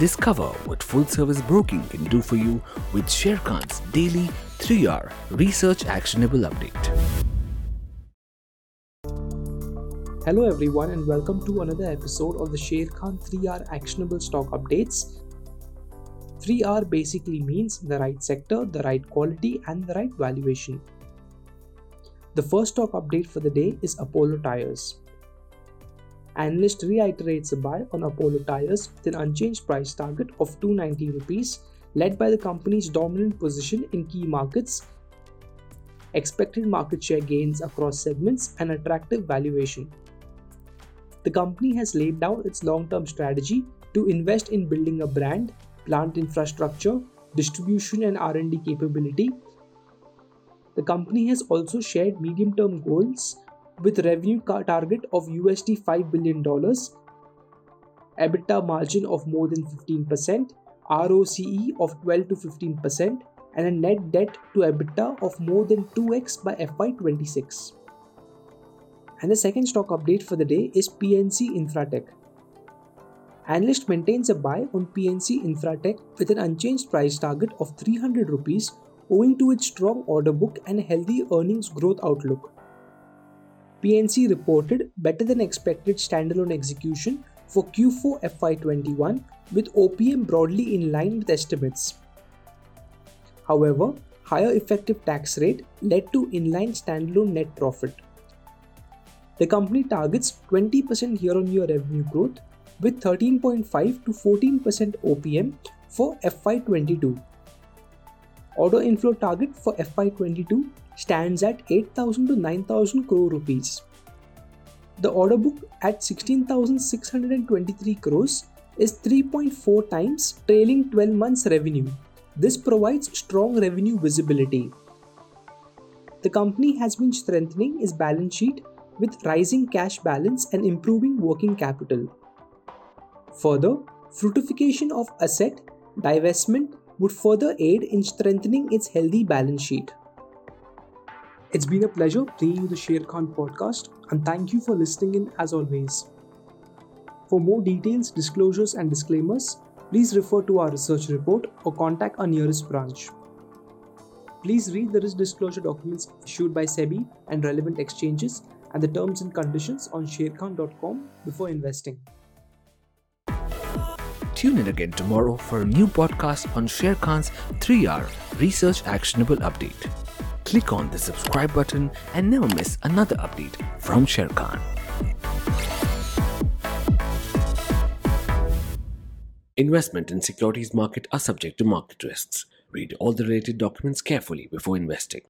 Discover what full service broking can do for you with Sharekhan's daily 3R research actionable update. Hello, everyone, and welcome to another episode of the Sharekhan 3R actionable stock updates. 3R basically means the right sector, the right quality, and the right valuation. The first stock update for the day is Apollo Tyres. Analyst reiterates a buy on Apollo Tyres with an unchanged price target of 290 rupees, led by the company's dominant position in key markets, expected market share gains across segments, and attractive valuation. The company has laid down its long-term strategy to invest in building a brand, plant infrastructure, distribution and R&D capability. The company has also shared medium-term goals with revenue target of USD $5 billion, EBITDA margin of more than 15%, ROCE of 12 to 15%, and a net debt to EBITDA of more than 2x by FY26. And the second stock update for the day is PNC Infratech. Analyst maintains a buy on PNC Infratech with an unchanged price target of 300 rupees owing to its strong order book and healthy earnings growth outlook. PNC reported better than expected standalone execution for Q4 FY21 with OPM broadly in line with estimates. However, higher effective tax rate led to inline standalone net profit. The company targets 20% year-on-year revenue growth with 13.5 to 14% OPM for FY22. Order inflow target for FY22 stands at 8000 to 9000 crore rupees. The order book at 16623 crores is 3.4 times trailing 12 months revenue. This provides strong revenue visibility. The company has been strengthening its balance sheet with rising cash balance and improving working capital. Further, fruitification of asset divestment would further aid in strengthening its healthy balance sheet. It's been a pleasure bringing you the Sharekhan podcast, and thank you for listening in as always. For more details, disclosures, and disclaimers, please refer to our research report or contact our nearest branch. Please read the risk disclosure documents issued by SEBI and relevant exchanges and the terms and conditions on sharekhan.com before investing. Tune in again tomorrow for a new podcast on Sharekhan's 3R Research Actionable Update click on the subscribe button and never miss another update from Sharekhan. Investment in securities market are subject to market risks. Read all the related documents carefully before investing.